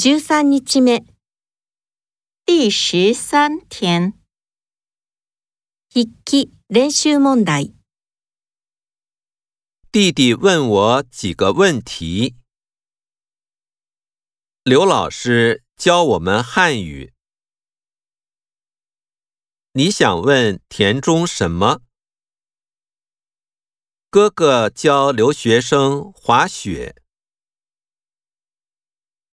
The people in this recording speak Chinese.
十三日目第 C 三天。筆記練習問題。弟弟問我幾個問題。刘老師教我們漢語。你想問田中什麼？哥哥教留学生滑雪。